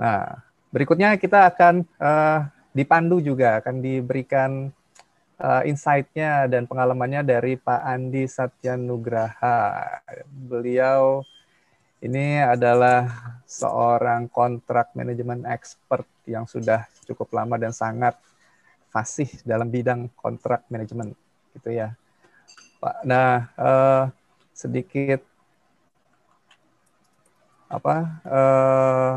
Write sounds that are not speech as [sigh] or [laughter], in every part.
Nah, berikutnya kita akan uh, dipandu juga, akan diberikan uh, insight-nya dan pengalamannya dari Pak Andi Satyanugraha. Beliau ini adalah seorang kontrak manajemen expert yang sudah cukup lama dan sangat fasih dalam bidang kontrak manajemen, gitu ya. Pak, nah uh, sedikit apa uh,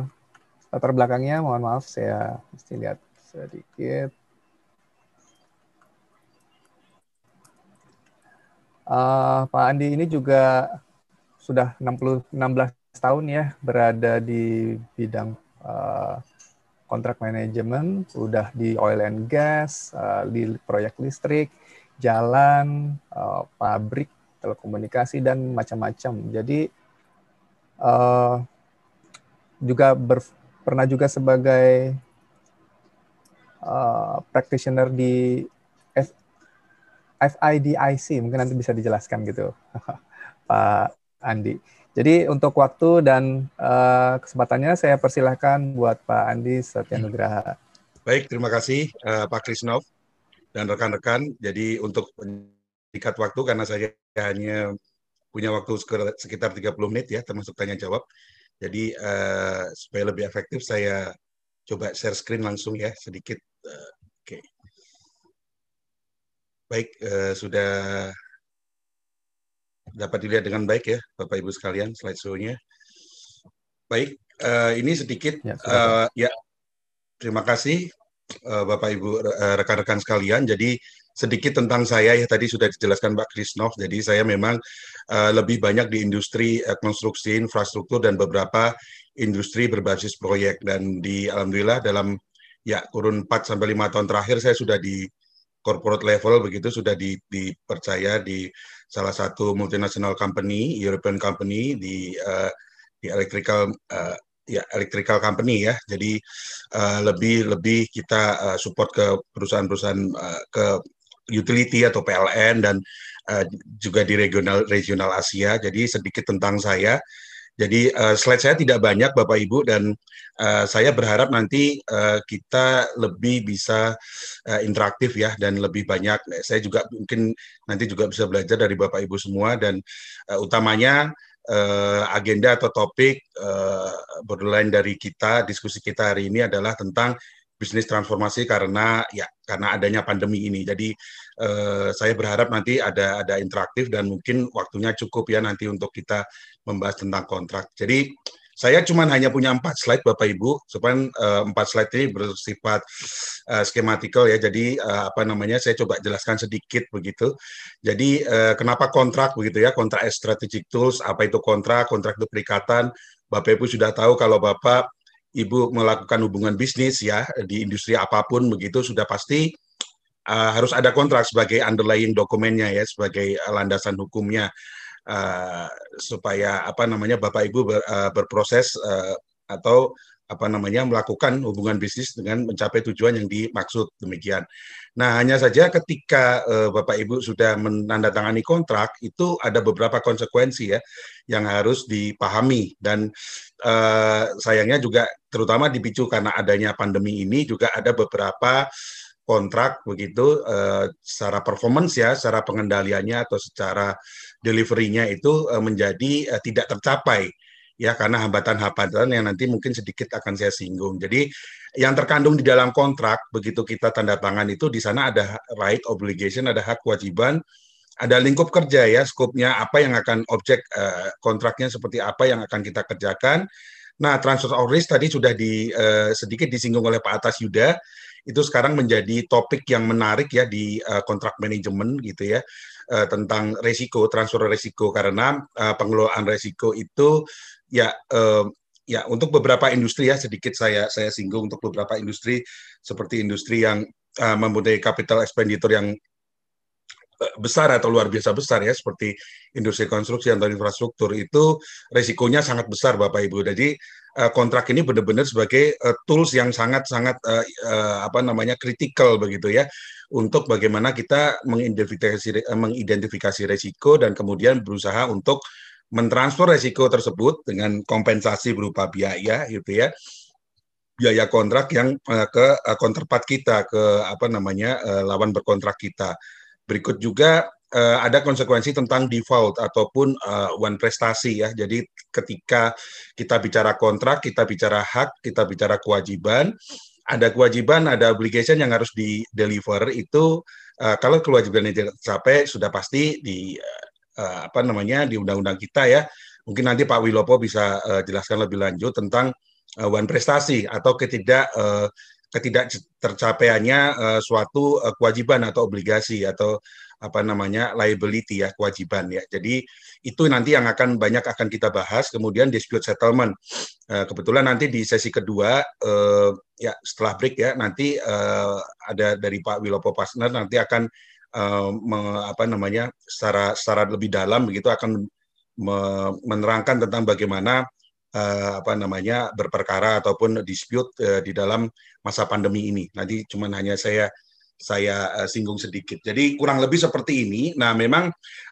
latar belakangnya mohon maaf saya mesti lihat sedikit uh, Pak Andi ini juga sudah 60 16 tahun ya berada di bidang uh, kontrak manajemen, udah di oil and gas, uh, di proyek listrik, jalan, uh, pabrik, telekomunikasi dan macam-macam. Jadi uh, juga ber, pernah juga sebagai uh, practitioner di F, FIDIC, mungkin nanti bisa dijelaskan gitu, [laughs] Pak Andi. Jadi untuk waktu dan uh, kesempatannya saya persilahkan buat Pak Andi Satyanugraha. Baik, terima kasih uh, Pak Krisnov dan rekan-rekan. Jadi untuk singkat waktu karena saya hanya punya waktu sekitar 30 menit ya termasuk tanya jawab. Jadi uh, supaya lebih efektif saya coba share screen langsung ya sedikit. Uh, Oke. Okay. Baik, uh, sudah dapat dilihat dengan baik ya Bapak Ibu sekalian slide show-nya. Baik, uh, ini sedikit ya, uh, ya terima kasih uh, Bapak Ibu rekan-rekan sekalian. Jadi sedikit tentang saya ya tadi sudah dijelaskan Mbak Krisnov. Jadi saya memang uh, lebih banyak di industri uh, konstruksi, infrastruktur dan beberapa industri berbasis proyek dan di alhamdulillah dalam ya kurun 4 sampai 5 tahun terakhir saya sudah di corporate level begitu sudah di, dipercaya di salah satu multinational company, European company di uh, di electrical uh, ya electrical company ya. Jadi uh, lebih lebih kita uh, support ke perusahaan-perusahaan uh, ke utility atau PLN dan uh, juga di regional regional Asia. Jadi sedikit tentang saya. Jadi uh, slide saya tidak banyak Bapak Ibu dan uh, saya berharap nanti uh, kita lebih bisa uh, interaktif ya dan lebih banyak. Saya juga mungkin nanti juga bisa belajar dari Bapak Ibu semua dan uh, utamanya uh, agenda atau topik uh, borderline dari kita diskusi kita hari ini adalah tentang bisnis transformasi karena ya karena adanya pandemi ini. Jadi eh, saya berharap nanti ada ada interaktif dan mungkin waktunya cukup ya nanti untuk kita membahas tentang kontrak. Jadi saya cuma hanya punya empat slide Bapak Ibu, supaya uh, empat slide ini bersifat uh, skematikal ya. Jadi uh, apa namanya? Saya coba jelaskan sedikit begitu. Jadi uh, kenapa kontrak begitu ya? Kontrak strategic tools, apa itu kontrak? Kontrak itu perikatan. Bapak Ibu sudah tahu kalau Bapak Ibu melakukan hubungan bisnis ya di industri apa pun begitu sudah pasti uh, harus ada kontrak sebagai underlying dokumennya ya sebagai landasan hukumnya. Uh, supaya apa namanya Bapak Ibu ber, uh, berproses uh, atau apa namanya melakukan hubungan bisnis dengan mencapai tujuan yang dimaksud. Demikian. Nah, hanya saja ketika uh, Bapak Ibu sudah menandatangani kontrak itu ada beberapa konsekuensi ya yang harus dipahami. Dan uh, sayangnya juga terutama dipicu karena adanya pandemi ini juga ada beberapa kontrak begitu uh, secara performance ya, secara pengendaliannya atau secara deliverynya itu uh, menjadi uh, tidak tercapai ya karena hambatan-hambatan yang nanti mungkin sedikit akan saya singgung. Jadi yang terkandung di dalam kontrak begitu kita tanda tangan itu di sana ada right obligation, ada hak kewajiban, ada lingkup kerja ya, skopnya apa yang akan objek uh, kontraknya seperti apa yang akan kita kerjakan. Nah, transfer of risk tadi sudah di uh, sedikit disinggung oleh Pak Atas Yuda, itu sekarang menjadi topik yang menarik ya di uh, kontrak manajemen gitu ya uh, tentang resiko transfer resiko karena uh, pengelolaan resiko itu ya uh, ya untuk beberapa industri ya sedikit saya saya singgung untuk beberapa industri seperti industri yang uh, mempunyai capital expenditure yang besar atau luar biasa besar ya seperti industri konstruksi atau infrastruktur itu resikonya sangat besar Bapak Ibu. Jadi uh, kontrak ini benar-benar sebagai uh, tools yang sangat-sangat uh, uh, apa namanya kritikal begitu ya untuk bagaimana kita mengidentifikasi mengidentifikasi resiko dan kemudian berusaha untuk mentransfer resiko tersebut dengan kompensasi berupa biaya gitu ya biaya kontrak yang uh, ke uh, counterpart kita ke apa namanya uh, lawan berkontrak kita. Berikut juga uh, ada konsekuensi tentang default ataupun uh, one prestasi ya. Jadi ketika kita bicara kontrak, kita bicara hak, kita bicara kewajiban, ada kewajiban, ada obligation yang harus di deliver itu uh, kalau kewajiban itu tercapai sudah pasti di uh, apa namanya di undang-undang kita ya. Mungkin nanti Pak Wilopo bisa uh, jelaskan lebih lanjut tentang uh, one prestasi atau ketidak uh, ketidak tercapaiannya uh, suatu uh, kewajiban atau obligasi atau apa namanya liability ya kewajiban ya. Jadi itu nanti yang akan banyak akan kita bahas. Kemudian dispute settlement. Uh, kebetulan nanti di sesi kedua uh, ya setelah break ya nanti uh, ada dari Pak Wilopo Pasner nanti akan apa namanya secara secara lebih dalam begitu akan me, menerangkan tentang bagaimana apa namanya berperkara ataupun dispute di dalam masa pandemi ini. Nanti cuman hanya saya saya uh, singgung sedikit. Jadi kurang lebih seperti ini. Nah, memang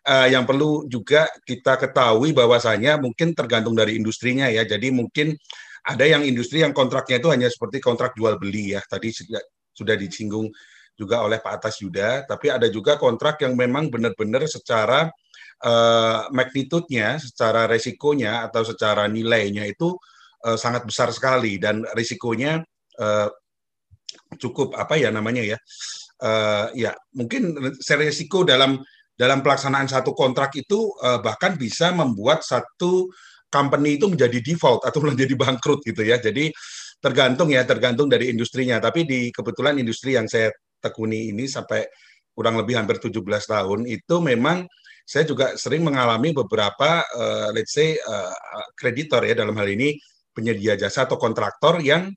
uh, yang perlu juga kita ketahui bahwasanya mungkin tergantung dari industrinya ya. Jadi mungkin ada yang industri yang kontraknya itu hanya seperti kontrak jual beli ya. Tadi sudah sudah disinggung juga oleh Pak Atas Yuda, tapi ada juga kontrak yang memang benar-benar secara uh, magnitudenya, secara resikonya atau secara nilainya itu uh, sangat besar sekali dan risikonya uh, cukup apa ya namanya ya uh, ya mungkin resiko dalam dalam pelaksanaan satu kontrak itu uh, bahkan bisa membuat satu company itu menjadi default atau menjadi bangkrut gitu ya. Jadi tergantung ya tergantung dari industrinya. Tapi di kebetulan industri yang saya tekuni ini sampai kurang lebih hampir 17 tahun itu memang saya juga sering mengalami beberapa uh, let's say uh, kreditor ya dalam hal ini penyedia jasa atau kontraktor yang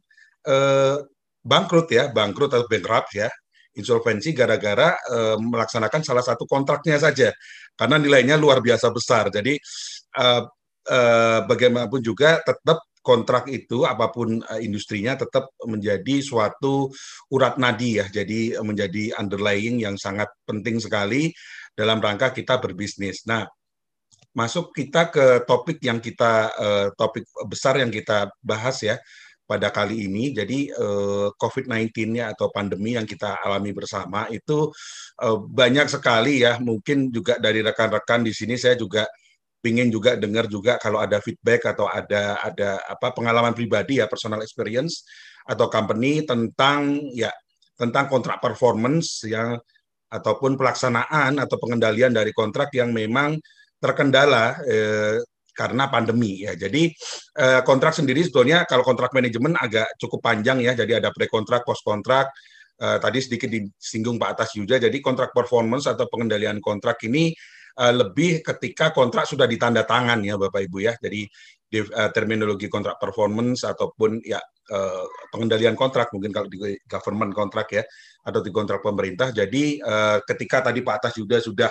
uh, bangkrut ya, bangkrut atau bankrupt ya, insolvensi gara-gara uh, melaksanakan salah satu kontraknya saja karena nilainya luar biasa besar. Jadi uh, uh, bagaimanapun juga tetap kontrak itu apa pun industrinya tetap menjadi suatu urat nadi ya. Jadi menjadi underlying yang sangat penting sekali dalam rangka kita berbisnis. Nah, masuk kita ke topik yang kita topik besar yang kita bahas ya pada kali ini. Jadi uh, COVID-19-nya atau pandemi yang kita alami bersama itu uh, banyak sekali ya. Mungkin juga dari rekan-rekan di sini saya juga ingin juga dengar juga kalau ada feedback atau ada ada apa pengalaman pribadi ya personal experience atau company tentang ya tentang kontrak performance yang ataupun pelaksanaan atau pengendalian dari kontrak yang memang terkendala eh, karena pandemi ya. Jadi eh, kontrak sendiri sebetulnya kalau kontrak manajemen agak cukup panjang ya. Jadi ada pre kontrak, post kontrak. Eh, tadi sedikit disinggung Pak Atas juga. Jadi kontrak performance atau pengendalian kontrak ini eh, lebih ketika kontrak sudah ditanda tangan ya Bapak Ibu ya. Jadi uh, terminologi kontrak performance ataupun ya uh, pengendalian kontrak mungkin kalau di government kontrak ya atau di kontrak pemerintah. Jadi uh, ketika tadi Pak Atas juga sudah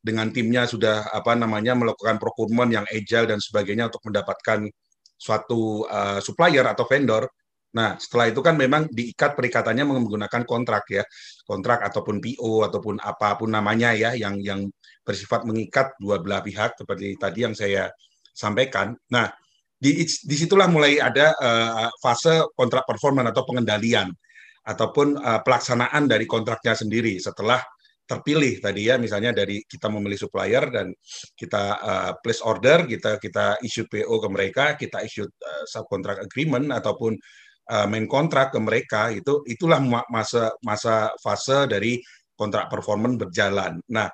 dengan timnya sudah apa namanya melakukan procurement yang agile dan sebagainya untuk mendapatkan suatu uh, supplier atau vendor. Nah, setelah itu kan memang diikat perikatannya menggunakan kontrak ya, kontrak ataupun PO ataupun apa pun namanya ya, yang yang bersifat mengikat dua belah pihak seperti tadi yang saya sampaikan. Nah, di di situlah mulai ada uh, fase kontrak performance atau pengendalian ataupun uh, pelaksanaan dari kontraknya sendiri setelah terpilih tadi ya misalnya dari kita memilih supplier dan kita uh, place order kita kita issue PO ke mereka kita issue uh, subcontract agreement ataupun uh, main kontrak ke mereka itu itulah masa masa fase dari kontrak performance berjalan. Nah,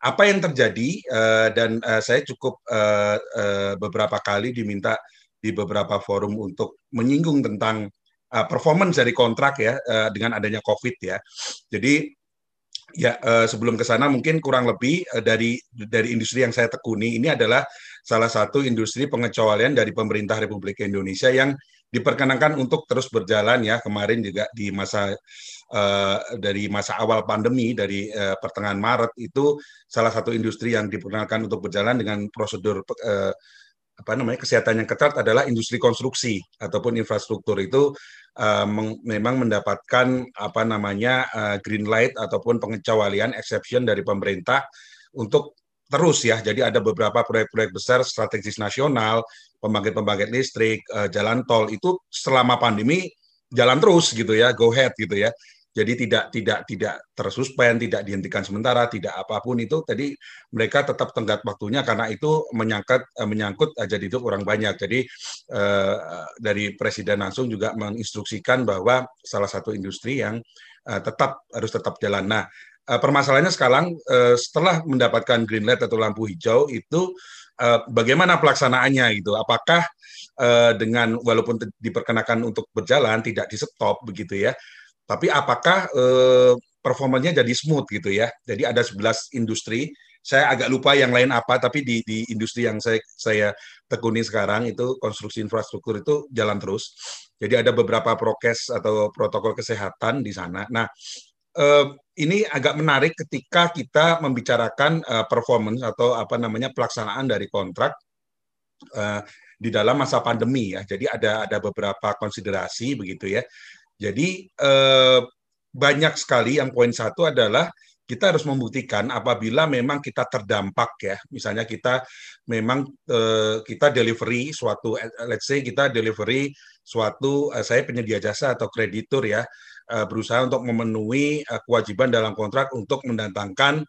apa yang terjadi uh, dan uh, saya cukup uh, uh, beberapa kali diminta di beberapa forum untuk menyinggung tentang uh, performance dari kontrak ya uh, dengan adanya COVID ya. Jadi ya uh, sebelum ke sana mungkin kurang lebih uh, dari dari industri yang saya tekuni ini adalah salah satu industri pengecualian dari pemerintah Republik Indonesia yang diperkenankan untuk terus berjalan ya. Kemarin juga di masa uh, dari masa awal pandemi dari pertengahan Maret itu salah satu industri yang diperkenalkan untuk berjalan dengan prosedur apa namanya kesehatan yang ketat adalah industri konstruksi ataupun infrastruktur itu uh, memang mendapatkan apa namanya uh, green light ataupun pengecualian exception dari pemerintah untuk terus ya. Jadi ada beberapa proyek-proyek besar strategis nasional, pembangkit-pembangkit listrik, uh, jalan tol itu selama pandemi jalan terus gitu ya, go ahead gitu ya. Jadi tidak tidak tidak tersuspend, tidak dihentikan sementara, tidak apa pun itu. Tadi mereka tetap tenggat waktunya karena itu menyangkut eh, menyangkut jadi itu orang banyak. Jadi eh, dari presiden langsung juga menginstruksikan bahwa salah satu industri yang eh, tetap harus tetap jalan. Nah, eh, permasalahannya sekarang eh, setelah mendapatkan green light atau lampu hijau itu eh, bagaimana pelaksanaannya gitu? Apakah eh, dengan walaupun diperkenakan untuk berjalan tidak di stop begitu ya? Tapi apakah eh, performanya jadi smooth gitu ya? Jadi ada 11 industri. Saya agak lupa yang lain apa, tapi di, di industri yang saya saya tekuni sekarang itu konstruksi infrastruktur itu jalan terus. Jadi ada beberapa prokes atau protokol kesehatan di sana. Nah, eh, ini agak menarik ketika kita membicarakan eh, performance atau apa namanya pelaksanaan dari kontrak eh, di dalam masa pandemi ya. Jadi ada ada beberapa konsiderasi begitu ya. Jadi eh, banyak sekali yang poin satu adalah kita harus membuktikan apabila memang kita terdampak ya, misalnya kita memang eh, kita delivery suatu, eh, let's say kita delivery suatu, eh, saya penyedia jasa atau kreditur ya, eh, berusaha untuk memenuhi eh, kewajiban dalam kontrak untuk mendatangkan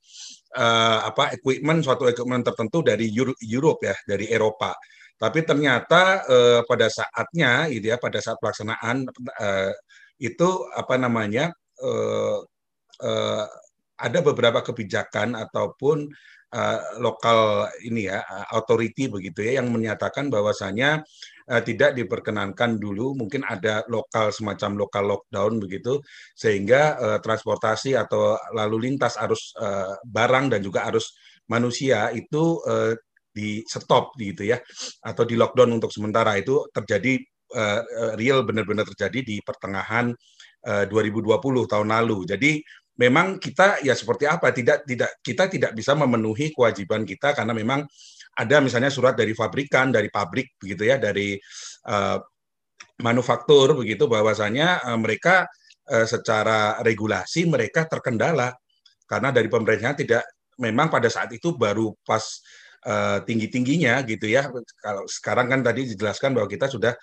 eh, apa equipment suatu equipment tertentu dari Europe ya, dari Eropa. Tapi ternyata eh, pada saatnya, gitu ya, pada saat pelaksanaan eh, itu apa namanya uh, uh, ada beberapa kebijakan ataupun uh, lokal ini ya authority begitu ya yang menyatakan bahwasanya uh, tidak diperkenankan dulu mungkin ada lokal semacam lokal lockdown begitu sehingga uh, transportasi atau lalu lintas arus uh, barang dan juga arus manusia itu uh, di stop gitu ya atau di lockdown untuk sementara. Itu terjadi uh, real benar-benar terjadi di pertengahan uh, 2020 tahun lalu. Jadi memang kita ya seperti apa tidak tidak kita tidak bisa memenuhi kewajiban kita karena memang ada misalnya surat dari fabrikan dari pabrik begitu ya dari uh, manufaktur begitu bahwasanya uh, mereka uh, secara regulasi mereka terkendala karena dari pemerintah tidak memang pada saat itu baru pas uh, tinggi tingginya gitu ya kalau sekarang kan tadi dijelaskan bahwa kita sudah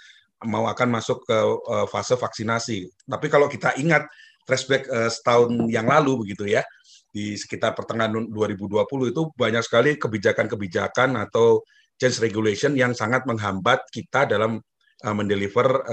mau akan masuk ke uh, fase vaksinasi. Tapi kalau kita ingat flashback uh, setahun yang lalu begitu ya, di sekitar pertengahan 2020 itu banyak sekali kebijakan-kebijakan atau change regulation yang sangat menghambat kita dalam uh, mendeliver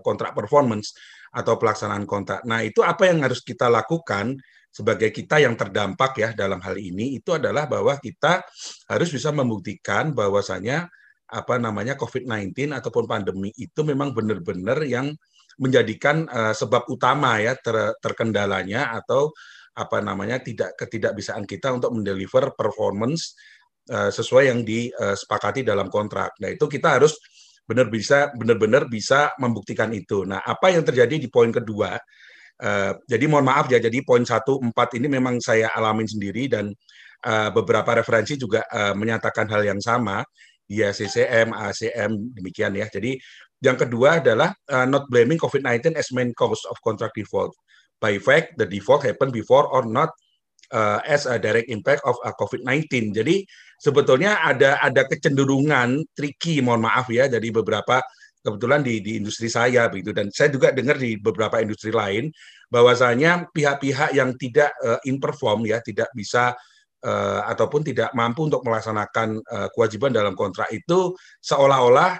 kontrak performance atau pelaksanaan kontrak. Nah, itu apa yang harus kita lakukan sebagai kita yang terdampak ya dalam hal ini itu adalah bahwa kita harus bisa membuktikan bahwasanya apa namanya COVID-19 ataupun pandemi itu memang benar-benar yang menjadikan uh, sebab utama ya ter, terkendalanya atau apa namanya tidak ketidakbisaan kita untuk mendeliver performance uh, sesuai yang disepakati dalam kontrak. Nah, itu kita harus benar bisa benar-benar bisa membuktikan itu. Nah, apa yang terjadi di poin kedua? Uh, jadi mohon maaf ya, jadi poin satu empat ini memang saya alamin sendiri dan uh, beberapa referensi juga uh, menyatakan hal yang sama ya CCM, ACM demikian ya. Jadi yang kedua adalah uh, not blaming COVID-19 as main cause of contract default. By fact, the default happened before or not uh, as a direct impact of uh, COVID-19. Jadi sebetulnya ada ada kecenderungan tricky, mohon maaf ya, dari beberapa kebetulan di, di industri saya begitu dan saya juga dengar di beberapa industri lain bahwasanya pihak-pihak yang tidak uh, in perform ya tidak bisa uh, ataupun tidak mampu untuk melaksanakan uh, kewajiban dalam kontrak itu seolah-olah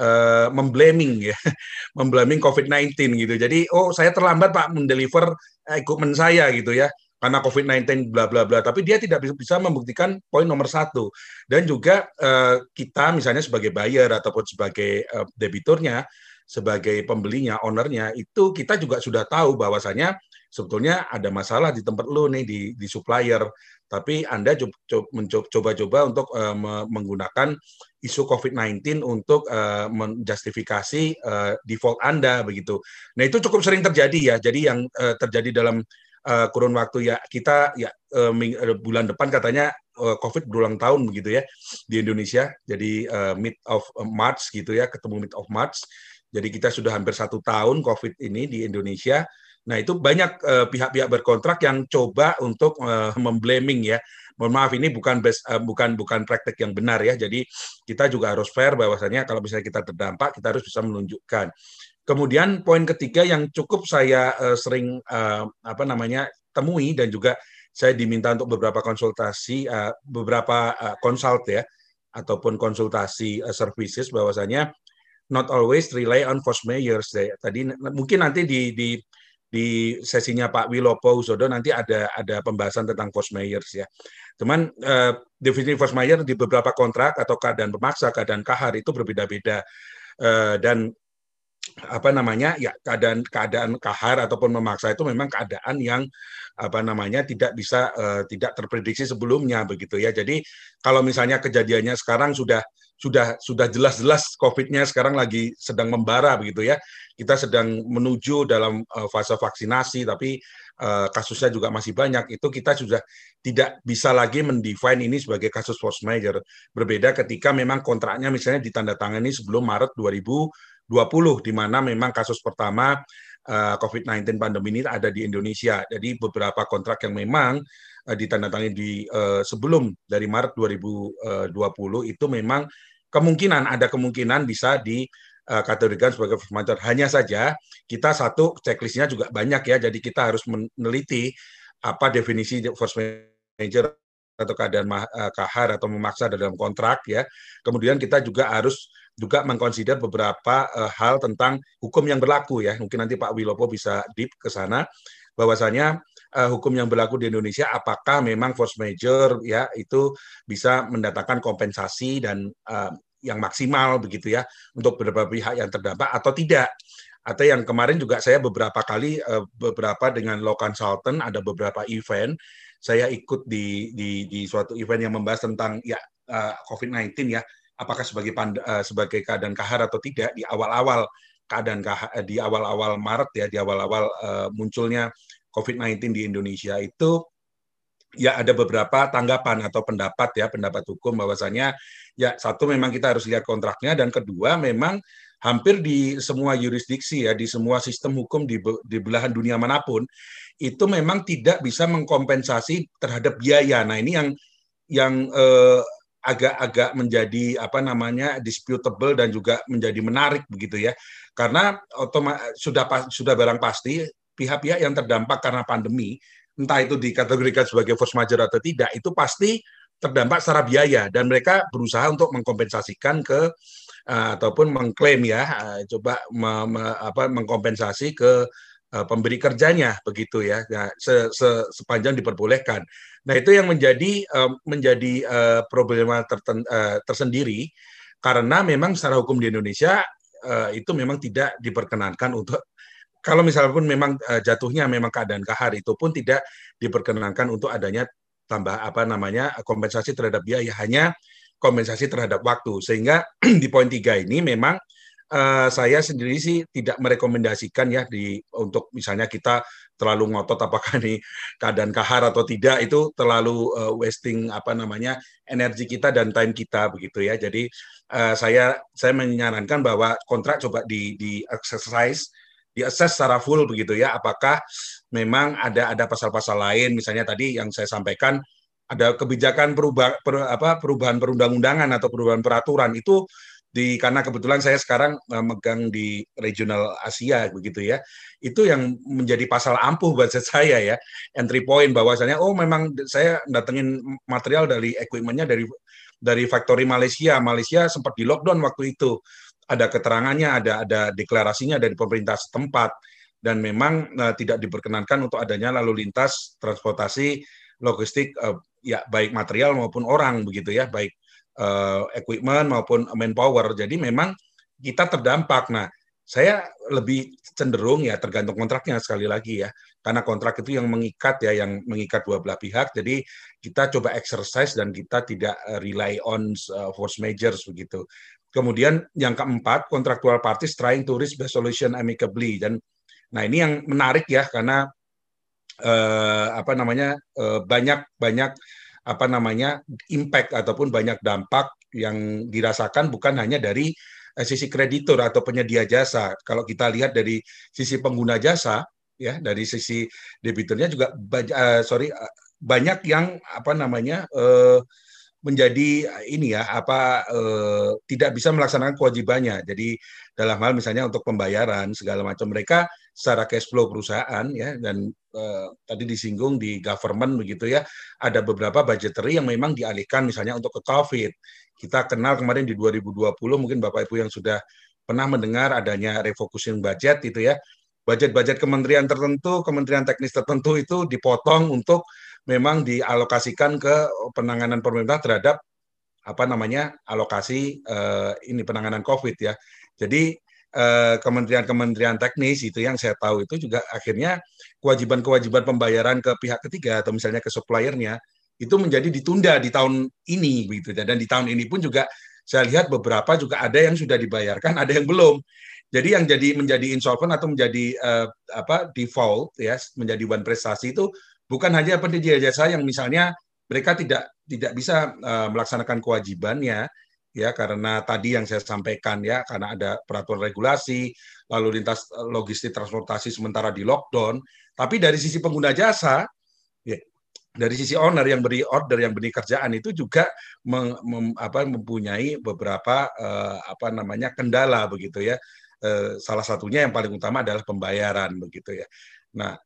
uh, memblaming ya, [laughs] memblaming COVID-19 gitu. Jadi oh saya terlambat Pak mendeliver equipment saya gitu ya karena COVID-19 bla bla bla. Tapi dia tidak bisa membuktikan poin nomor satu. Dan juga uh, kita misalnya sebagai buyer ataupun sebagai uh, debiturnya, sebagai pembelinya, ownernya itu kita juga sudah tahu bahwasanya sebetulnya ada masalah di tempat lo nih di, di supplier tapi Anda mencoba-coba untuk uh, menggunakan isu COVID-19 untuk uh, menjustifikasi uh, default Anda begitu. Nah itu cukup sering terjadi ya. Jadi yang terjadi dalam kurun waktu ya kita ya bulan depan katanya COVID berulang tahun begitu ya di Indonesia. Jadi uh, mid of March gitu ya, ketemu mid of March. Jadi kita sudah hampir satu tahun COVID ini di Indonesia Nah, itu banyak eh, pihak-pihak uh, berkontrak yang coba untuk uh, memblaming ya. Mohon maaf ini bukan best, uh, bukan bukan praktek yang benar ya. Jadi kita juga harus fair bahwasanya kalau misalnya kita terdampak kita harus bisa menunjukkan. Kemudian poin ketiga yang cukup saya uh, sering uh, apa namanya temui dan juga saya diminta untuk beberapa konsultasi uh, beberapa uh, consult ya ataupun konsultasi uh, services bahwasanya not always rely on force measures. Tadi mungkin nanti di di di sesinya Pak Wilopo Usodo nanti ada ada pembahasan tentang force measures ya. Cuman uh, definisi force majeure di beberapa kontrak atau keadaan pemaksa, keadaan kahar itu berbeda-beda. Uh, dan apa namanya ya keadaan keadaan kahar ataupun memaksa itu memang keadaan yang apa namanya tidak bisa uh, tidak terprediksi sebelumnya begitu ya. Jadi kalau misalnya kejadiannya sekarang sudah sudah sudah jelas-jelas COVID-nya sekarang lagi sedang membara begitu ya. Kita sedang menuju dalam uh, fase vaksinasi tapi uh, kasusnya juga masih banyak. Itu kita sudah tidak bisa lagi mendefine ini sebagai kasus force major. Berbeda ketika memang kontraknya misalnya ditandatangani sebelum Maret 2020 di mana memang kasus pertama uh, COVID-19 pandemi ini ada di Indonesia. Jadi beberapa kontrak yang memang ditandatangani di uh, sebelum dari Maret 2020 itu memang kemungkinan ada kemungkinan bisa di uh, kategorikan sebagai force majeure. Hanya saja kita satu checklistnya juga banyak ya, jadi kita harus meneliti apa definisi force majeure atau keadaan uh, kahar atau memaksa dalam kontrak ya. Kemudian kita juga harus juga mengkonsider beberapa uh, hal tentang hukum yang berlaku ya. Mungkin nanti Pak Wilopo bisa deep ke sana bahwasanya uh, hukum yang berlaku di Indonesia apakah memang force major ya itu bisa mendatangkan kompensasi dan yang maksimal begitu ya untuk beberapa pihak yang terdampak atau tidak. Atau yang kemarin juga saya beberapa kali uh, beberapa dengan law consultant ada beberapa event. Saya ikut di di di suatu event yang membahas tentang ya uh, COVID-19 ya. Apakah sebagai pand, uh, sebagai keadaan kahar atau tidak di awal-awal keadaan kahar, di awal-awal Maret ya di awal-awal munculnya COVID-19 di Indonesia itu ya ada beberapa tanggapan atau pendapat ya pendapat hukum bahwasanya ya satu memang kita harus lihat kontraknya dan kedua memang hampir di semua yurisdiksi ya di semua sistem hukum di, di belahan dunia mana pun itu memang tidak bisa mengkompensasi terhadap biaya. Nah ini yang yang eh, agak-agak menjadi apa namanya disputable dan juga menjadi menarik begitu ya karena sudah sudah barang pasti pihak-pihak yang terdampak karena pandemi, entah itu dikategorikan sebagai force majeure atau tidak, itu pasti terdampak secara biaya. Dan mereka berusaha untuk mengkompensasikan ke uh, ataupun mengklaim ya, uh, coba me, me, apa, mengkompensasi ke uh, pemberi kerjanya begitu ya, nah, se, se, sepanjang diperbolehkan. Nah itu yang menjadi uh, menjadi uh, problema terten, uh, tersendiri. Karena memang secara hukum di Indonesia uh, itu memang tidak diperkenankan untuk kalau misalnya pun memang uh, jatuhnya memang keadaan kahar itu pun tidak diperkenankan untuk adanya tambah apa namanya kompensasi terhadap biaya hanya kompensasi terhadap waktu. Sehingga [clears throat] di poin tiga ini memang uh, saya sendiri sih tidak merekomendasikan ya di untuk misalnya kita terlalu ngotot apakah ini keadaan kahar atau tidak itu terlalu uh, wasting apa namanya energi kita dan time kita begitu ya. Jadi uh, saya saya menyarankan bahwa kontrak coba di di exercise diakses secara full begitu ya. Apakah memang ada ada pasal-pasal lain? Misalnya tadi yang saya sampaikan ada kebijakan perubah, per, apa, perubahan perundang-undangan atau perubahan peraturan. Itu di karena kebetulan saya sekarang megang di regional Asia begitu ya. Itu yang menjadi pasal ampuh buat [laughs] saya ya. Entry point bahwasanya oh memang saya datengin material dari equipmentnya dari dari factory Malaysia. Malaysia sempat di lockdown waktu itu ada keterangannya, ada ada deklarasinya dari pemerintah setempat. Dan memang uh, tidak diperkenankan untuk adanya lalu lintas transportasi logistik uh, ya baik material maupun orang begitu ya, baik uh, equipment maupun manpower. Jadi memang kita terdampak. Nah, saya lebih cenderung ya tergantung kontraknya sekali lagi ya. Karena kontrak itu yang mengikat ya yang mengikat dua belah pihak. Jadi kita coba exercise dan kita tidak rely on force measures begitu Kemudian yang keempat, contractual parties trying to reach the solution amicably. Dan nah ini yang menarik ya karena eh, apa namanya eh, banyak banyak apa namanya impact ataupun banyak dampak yang dirasakan bukan hanya dari eh, sisi kreditur atau penyedia jasa. Kalau kita lihat dari sisi pengguna jasa ya dari sisi debiturnya juga uh, sorry uh, banyak yang apa namanya uh, menjadi ini ya apa eh, tidak bisa melaksanakan kewajibannya. Jadi dalam hal misalnya untuk pembayaran segala macam mereka secara cash flow perusahaan ya dan eh, tadi disinggung di government begitu ya ada beberapa budgetary yang memang dialihkan misalnya untuk ke COVID. Kita kenal kemarin di 2020 mungkin Bapak Ibu yang sudah pernah mendengar adanya refocusing budget itu ya. Budget-budget kementerian tertentu, kementerian teknis tertentu itu dipotong untuk memang dialokasikan ke penanganan pemerintah terhadap apa namanya alokasi uh, ini penanganan COVID ya. Jadi kementerian kementerian-kementerian teknis itu yang saya tahu itu juga akhirnya kewajiban-kewajiban pembayaran ke pihak ketiga atau misalnya ke suppliernya itu menjadi ditunda di tahun ini begitu dan di tahun ini pun juga saya lihat beberapa juga ada yang sudah dibayarkan, ada yang belum. Jadi yang jadi menjadi insolvent atau menjadi uh, apa default ya menjadi one prestasi itu bukan hanya penyedia jasa yang misalnya mereka tidak tidak bisa uh, melaksanakan kewajibannya ya karena tadi yang saya sampaikan ya karena ada peraturan regulasi lalu lintas eh, logistik transportasi sementara di lockdown. Tapi dari sisi pengguna jasa ya dari sisi owner yang beri order yang beri kerjaan itu juga mem, mem, apa, mempunyai beberapa uh, apa namanya kendala begitu ya. Uh, salah satunya yang paling utama adalah pembayaran begitu ya. Nah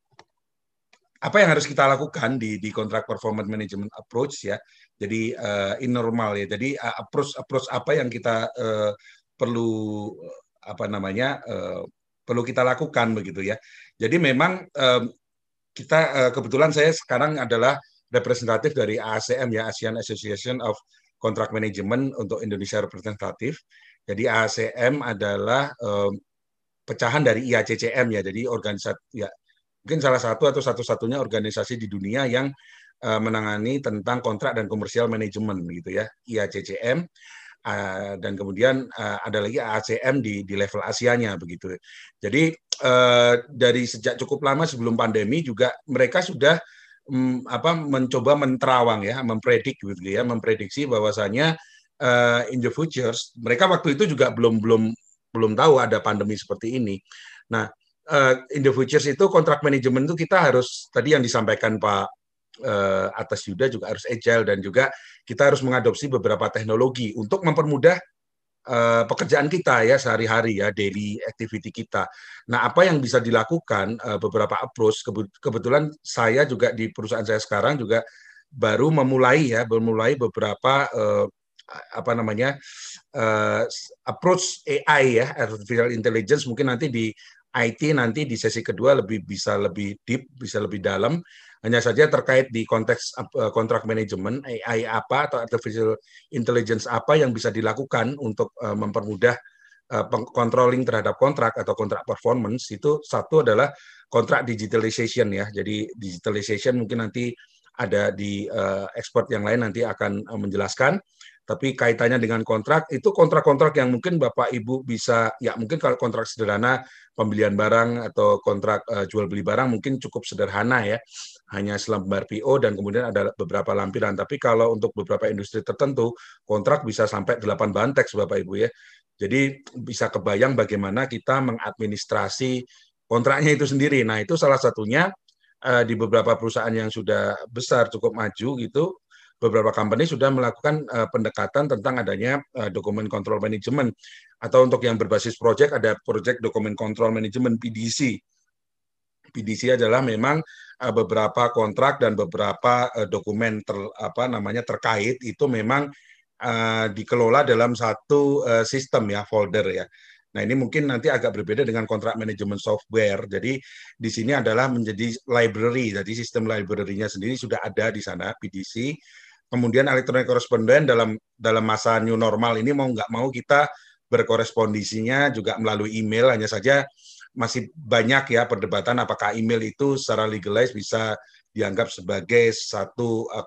apa yang harus kita lakukan di di kontrak performance management approach ya. Jadi uh, in normal ya. Jadi uh, approach approach apa yang kita uh, perlu apa namanya uh, perlu kita lakukan begitu ya. Jadi memang uh, kita uh, kebetulan saya sekarang adalah representatif dari ASM ya ASEAN Association of Contract Management untuk Indonesia representatif. Jadi ASM adalah uh, pecahan dari IACCM ya. Jadi organisasi ya mungkin salah satu atau satu-satunya organisasi di dunia yang uh, menangani tentang kontrak dan komersial manajemen gitu ya IACCM uh, eh, dan kemudian uh, ada lagi ACM di di level Asianya begitu. Jadi uh, dari sejak cukup lama sebelum pandemi juga mereka sudah um, apa mencoba menterawang ya mempredik gitu ya memprediksi bahwasanya uh, in the futures mereka waktu itu juga belum belum belum tahu ada pandemi seperti ini. Nah uh, in the futures itu kontrak manajemen itu kita harus tadi yang disampaikan Pak uh, atas Yuda juga harus agile dan juga kita harus mengadopsi beberapa teknologi untuk mempermudah uh, pekerjaan kita ya sehari-hari ya daily activity kita. Nah apa yang bisa dilakukan uh, beberapa approach kebetulan saya juga di perusahaan saya sekarang juga baru memulai ya memulai beberapa uh, apa namanya uh, approach AI ya artificial intelligence mungkin nanti di IT nanti di sesi kedua lebih bisa lebih deep, bisa lebih dalam. Hanya saja terkait di konteks uh, kontrak manajemen AI apa atau artificial intelligence apa yang bisa dilakukan untuk uh, mempermudah uh, controlling terhadap kontrak atau kontrak performance itu satu adalah kontrak digitalization ya. Jadi digitalization mungkin nanti ada di uh, expert yang lain nanti akan menjelaskan tapi kaitannya dengan kontrak itu kontrak-kontrak yang mungkin Bapak Ibu bisa ya mungkin kalau kontrak sederhana pembelian barang atau kontrak uh, jual beli barang mungkin cukup sederhana ya. Hanya selembar PO dan kemudian ada beberapa lampiran. Tapi kalau untuk beberapa industri tertentu kontrak bisa sampai 8 banteks Bapak Ibu ya. Jadi bisa kebayang bagaimana kita mengadministrasi kontraknya itu sendiri. Nah itu salah satunya uh, di beberapa perusahaan yang sudah besar cukup maju gitu beberapa company sudah melakukan uh, pendekatan tentang adanya uh, dokumen control management atau untuk yang berbasis project ada project dokumen control management PDC. PDC adalah memang uh, beberapa kontrak dan beberapa uh, dokumen ter, apa namanya terkait itu memang uh, dikelola dalam satu uh, sistem ya folder ya. Nah, ini mungkin nanti agak berbeda dengan kontrak manajemen software. Jadi di sini adalah menjadi library. Jadi sistem library-nya sendiri sudah ada di sana PDC kemudian elektronik koresponden dalam dalam masa new normal ini mau nggak mau kita berkorespondisinya juga melalui email hanya saja masih banyak ya perdebatan apakah email itu secara legalize bisa dianggap sebagai satu uh,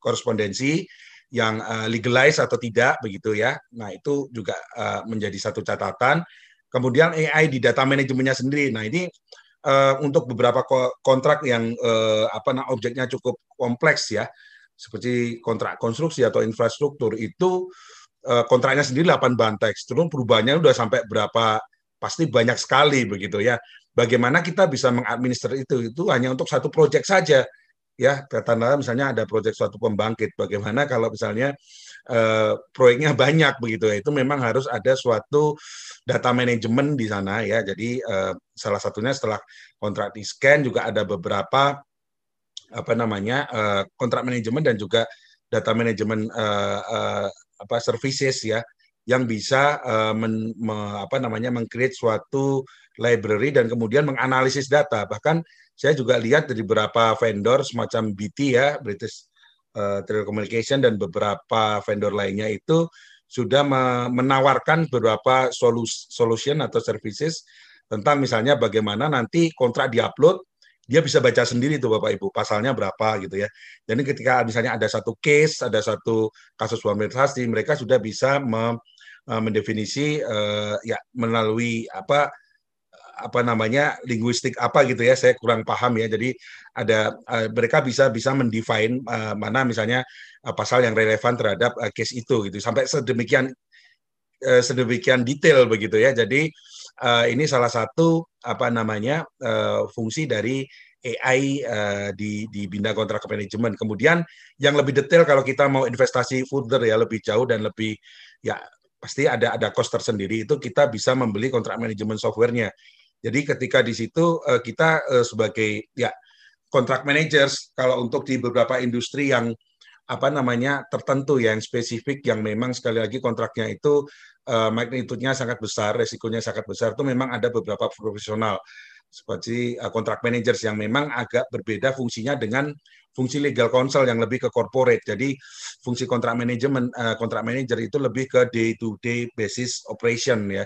korespondensi yang uh, atau tidak begitu ya. Nah, itu juga uh, menjadi satu catatan. Kemudian AI di data manajemennya sendiri. Nah, ini untuk beberapa kontrak yang apa nah objeknya cukup kompleks ya seperti kontrak konstruksi atau infrastruktur itu eh, kontraknya sendiri 8 bantex, terus perubahannya udah sampai berapa pasti banyak sekali begitu ya. Bagaimana kita bisa mengadministrasi itu? Itu hanya untuk satu proyek saja. ya. Katakanlah misalnya ada proyek suatu pembangkit. Bagaimana kalau misalnya uh, proyeknya banyak begitu ya? Itu memang harus ada suatu data manajemen di sana ya. Jadi uh, salah satunya setelah kontrak di scan juga ada beberapa apa namanya uh, kontrak manajemen dan juga data manajemen uh, uh, apa services ya yang bisa uh, men, me, apa namanya mengcreate suatu library dan kemudian menganalisis data. Bahkan saya juga lihat dari beberapa vendor semacam BT ya, British uh, Telecommunication dan beberapa vendor lainnya itu sudah menawarkan beberapa solus, solution atau services tentang misalnya bagaimana nanti kontrak diupload dia bisa baca sendiri tuh Bapak Ibu pasalnya berapa gitu ya. Jadi ketika misalnya ada satu case, ada satu kasus transaksi, mereka sudah bisa me, uh, mendefinisi uh, ya melalui apa apa namanya linguistik apa gitu ya saya kurang paham ya. Jadi ada uh, mereka bisa bisa mendefine uh, mana misalnya uh, pasal yang relevan terhadap uh, case itu gitu. Sampai sedemikian uh, sedemikian detail begitu ya. Jadi ini salah satu apa namanya uh, fungsi dari AI uh, di di bina kontrak manajemen. Kemudian yang lebih detail kalau kita mau investasi further ya lebih jauh dan lebih ya pasti ada ada cost tersendiri itu kita bisa membeli kontrak manajemen softwarenya jadi ketika di situ uh, kita uh, sebagai ya kontrak managers kalau untuk di beberapa industri yang apa namanya tertentu ya, yang spesifik yang memang sekali lagi kontraknya itu uh, magnitudenya sangat besar, resikonya sangat besar itu memang ada beberapa profesional seperti uh, kontrak managers yang memang agak berbeda fungsinya dengan fungsi legal counsel yang lebih ke corporate. Jadi fungsi kontrak manajemen uh, kontrak manager itu lebih ke day to day basis operation ya.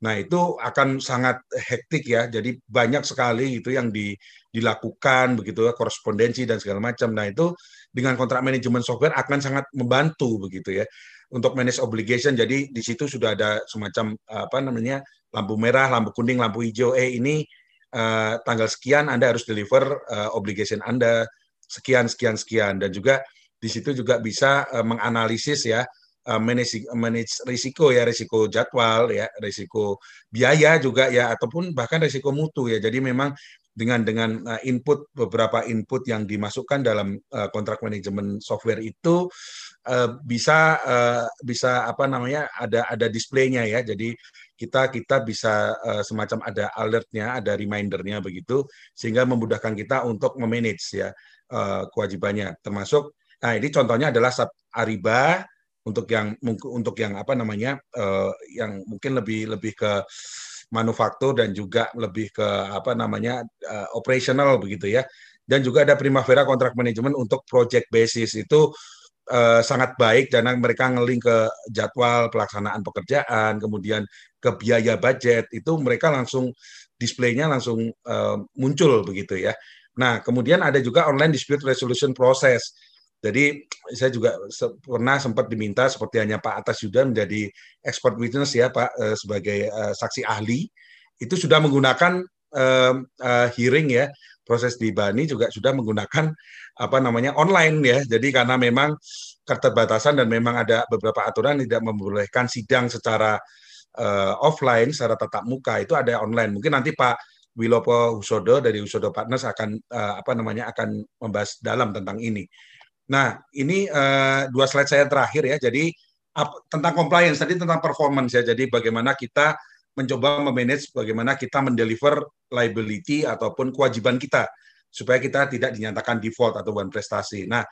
Nah, itu akan sangat hektik ya. Jadi banyak sekali itu yang di, dilakukan begitu ya, korespondensi dan segala macam. Nah, itu dengan kontrak manajemen software akan sangat membantu begitu ya untuk manage obligation. Jadi di situ sudah ada semacam apa namanya lampu merah, lampu kuning, lampu hijau. Eh ini uh, tanggal sekian Anda harus deliver uh, obligation Anda sekian sekian sekian dan juga di situ juga bisa uh, menganalisis ya Uh, manage manage risiko ya risiko jadwal ya risiko biaya juga ya ataupun bahkan risiko mutu ya jadi memang dengan dengan uh, input beberapa input yang dimasukkan dalam uh, kontrak manajemen software itu bisa bisa apa namanya ada ada displaynya ya. Jadi kita kita bisa semacam ada alertnya ada remindernya begitu sehingga memudahkan kita untuk memanage ya kewajibannya. Termasuk nah ini contohnya adalah Ariba untuk yang untuk yang apa namanya uh, yang mungkin lebih lebih ke manufaktur dan juga lebih ke apa namanya uh, operational begitu ya. Dan juga ada Primavera kontrak manajemen untuk project basis itu uh, sangat baik. Dan mereka ngeling ke jadwal pelaksanaan pekerjaan kemudian ke biaya budget itu mereka langsung displaynya langsung uh, muncul begitu ya. Nah kemudian ada juga online dispute resolution process jadi saya juga pernah sempat diminta seperti hanya Pak Atas Yuda menjadi expert witness ya Pak eh, sebagai uh, saksi ahli itu sudah menggunakan uh, uh, hearing ya proses di Bani juga sudah menggunakan apa namanya online ya. Jadi karena memang keterbatasan dan memang ada beberapa aturan tidak membolehkan sidang secara uh, offline secara tatap muka itu ada online. Mungkin nanti Pak Wilopo Husodo dari Husodo Partners akan uh, apa namanya akan membahas dalam tentang ini. Nah, ini uh, dua slide saya terakhir ya. Jadi up, tentang compliance tadi tentang performance ya. Jadi bagaimana kita mencoba memanage bagaimana kita mendeliver liability ataupun kewajiban kita supaya kita tidak dinyatakan default atau bukan prestasi. Nah,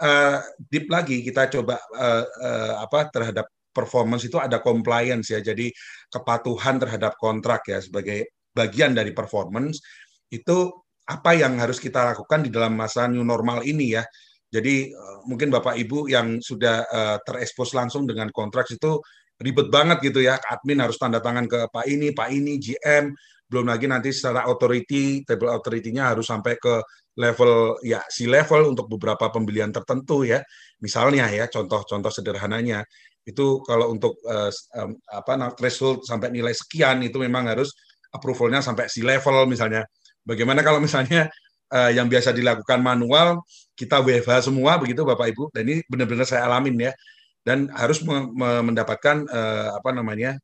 uh, deep lagi kita coba uh, uh, apa terhadap performance itu ada compliance ya. Jadi kepatuhan terhadap kontrak ya sebagai bagian dari performance itu apa yang harus kita lakukan di dalam masa new normal ini ya jadi uh, mungkin Bapak Ibu yang sudah uh, terekspos langsung dengan kontrak itu ribet banget gitu ya. Admin harus tanda tangan ke Pak ini, Pak ini, GM, belum lagi nanti secara authority, table authority-nya harus sampai ke level ya si level untuk beberapa pembelian tertentu ya. Misalnya ya contoh-contoh sederhananya itu kalau untuk uh, um, apa threshold sampai nilai sekian itu memang harus approval-nya sampai si level misalnya. Bagaimana kalau misalnya uh, yang biasa dilakukan manual kita WFH semua begitu Bapak Ibu dan ini benar-benar saya alamin ya dan harus me me mendapatkan uh, apa namanya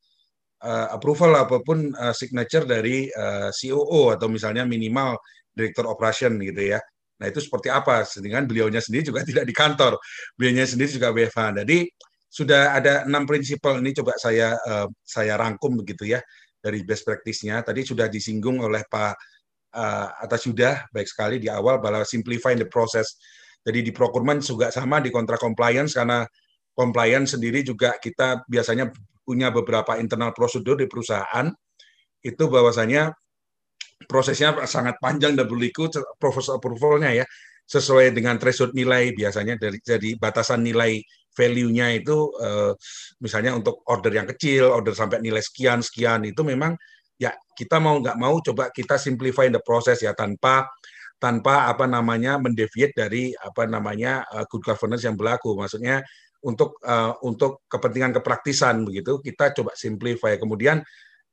uh, approval apa pun uh, signature dari uh, COO atau misalnya minimal direktur operation gitu ya. Nah itu seperti apa? Dengan beliaunya sendiri juga [laughs] tidak di kantor, beliaunya sendiri juga WFH. Jadi sudah ada enam prinsipal ini coba saya uh, saya rangkum begitu ya dari best practice-nya. Tadi sudah disinggung oleh Pak uh, Atas Yuda baik sekali di awal bahwa simplifying the process. Jadi di procurement juga sama di kontrak compliance karena compliance sendiri juga kita biasanya punya beberapa internal prosedur di perusahaan itu bahwasanya prosesnya sangat panjang dan berliku proses approval-nya ya sesuai dengan threshold nilai biasanya dari jadi batasan nilai value-nya itu uh, misalnya untuk order yang kecil, order sampai nilai sekian sekian itu memang ya kita mau nggak mau coba kita simplify the process ya tanpa tanpa apa namanya mendeviate dari apa namanya uh, good governance yang berlaku. Maksudnya untuk uh, untuk kepentingan kepraktisan begitu kita coba simplify. Kemudian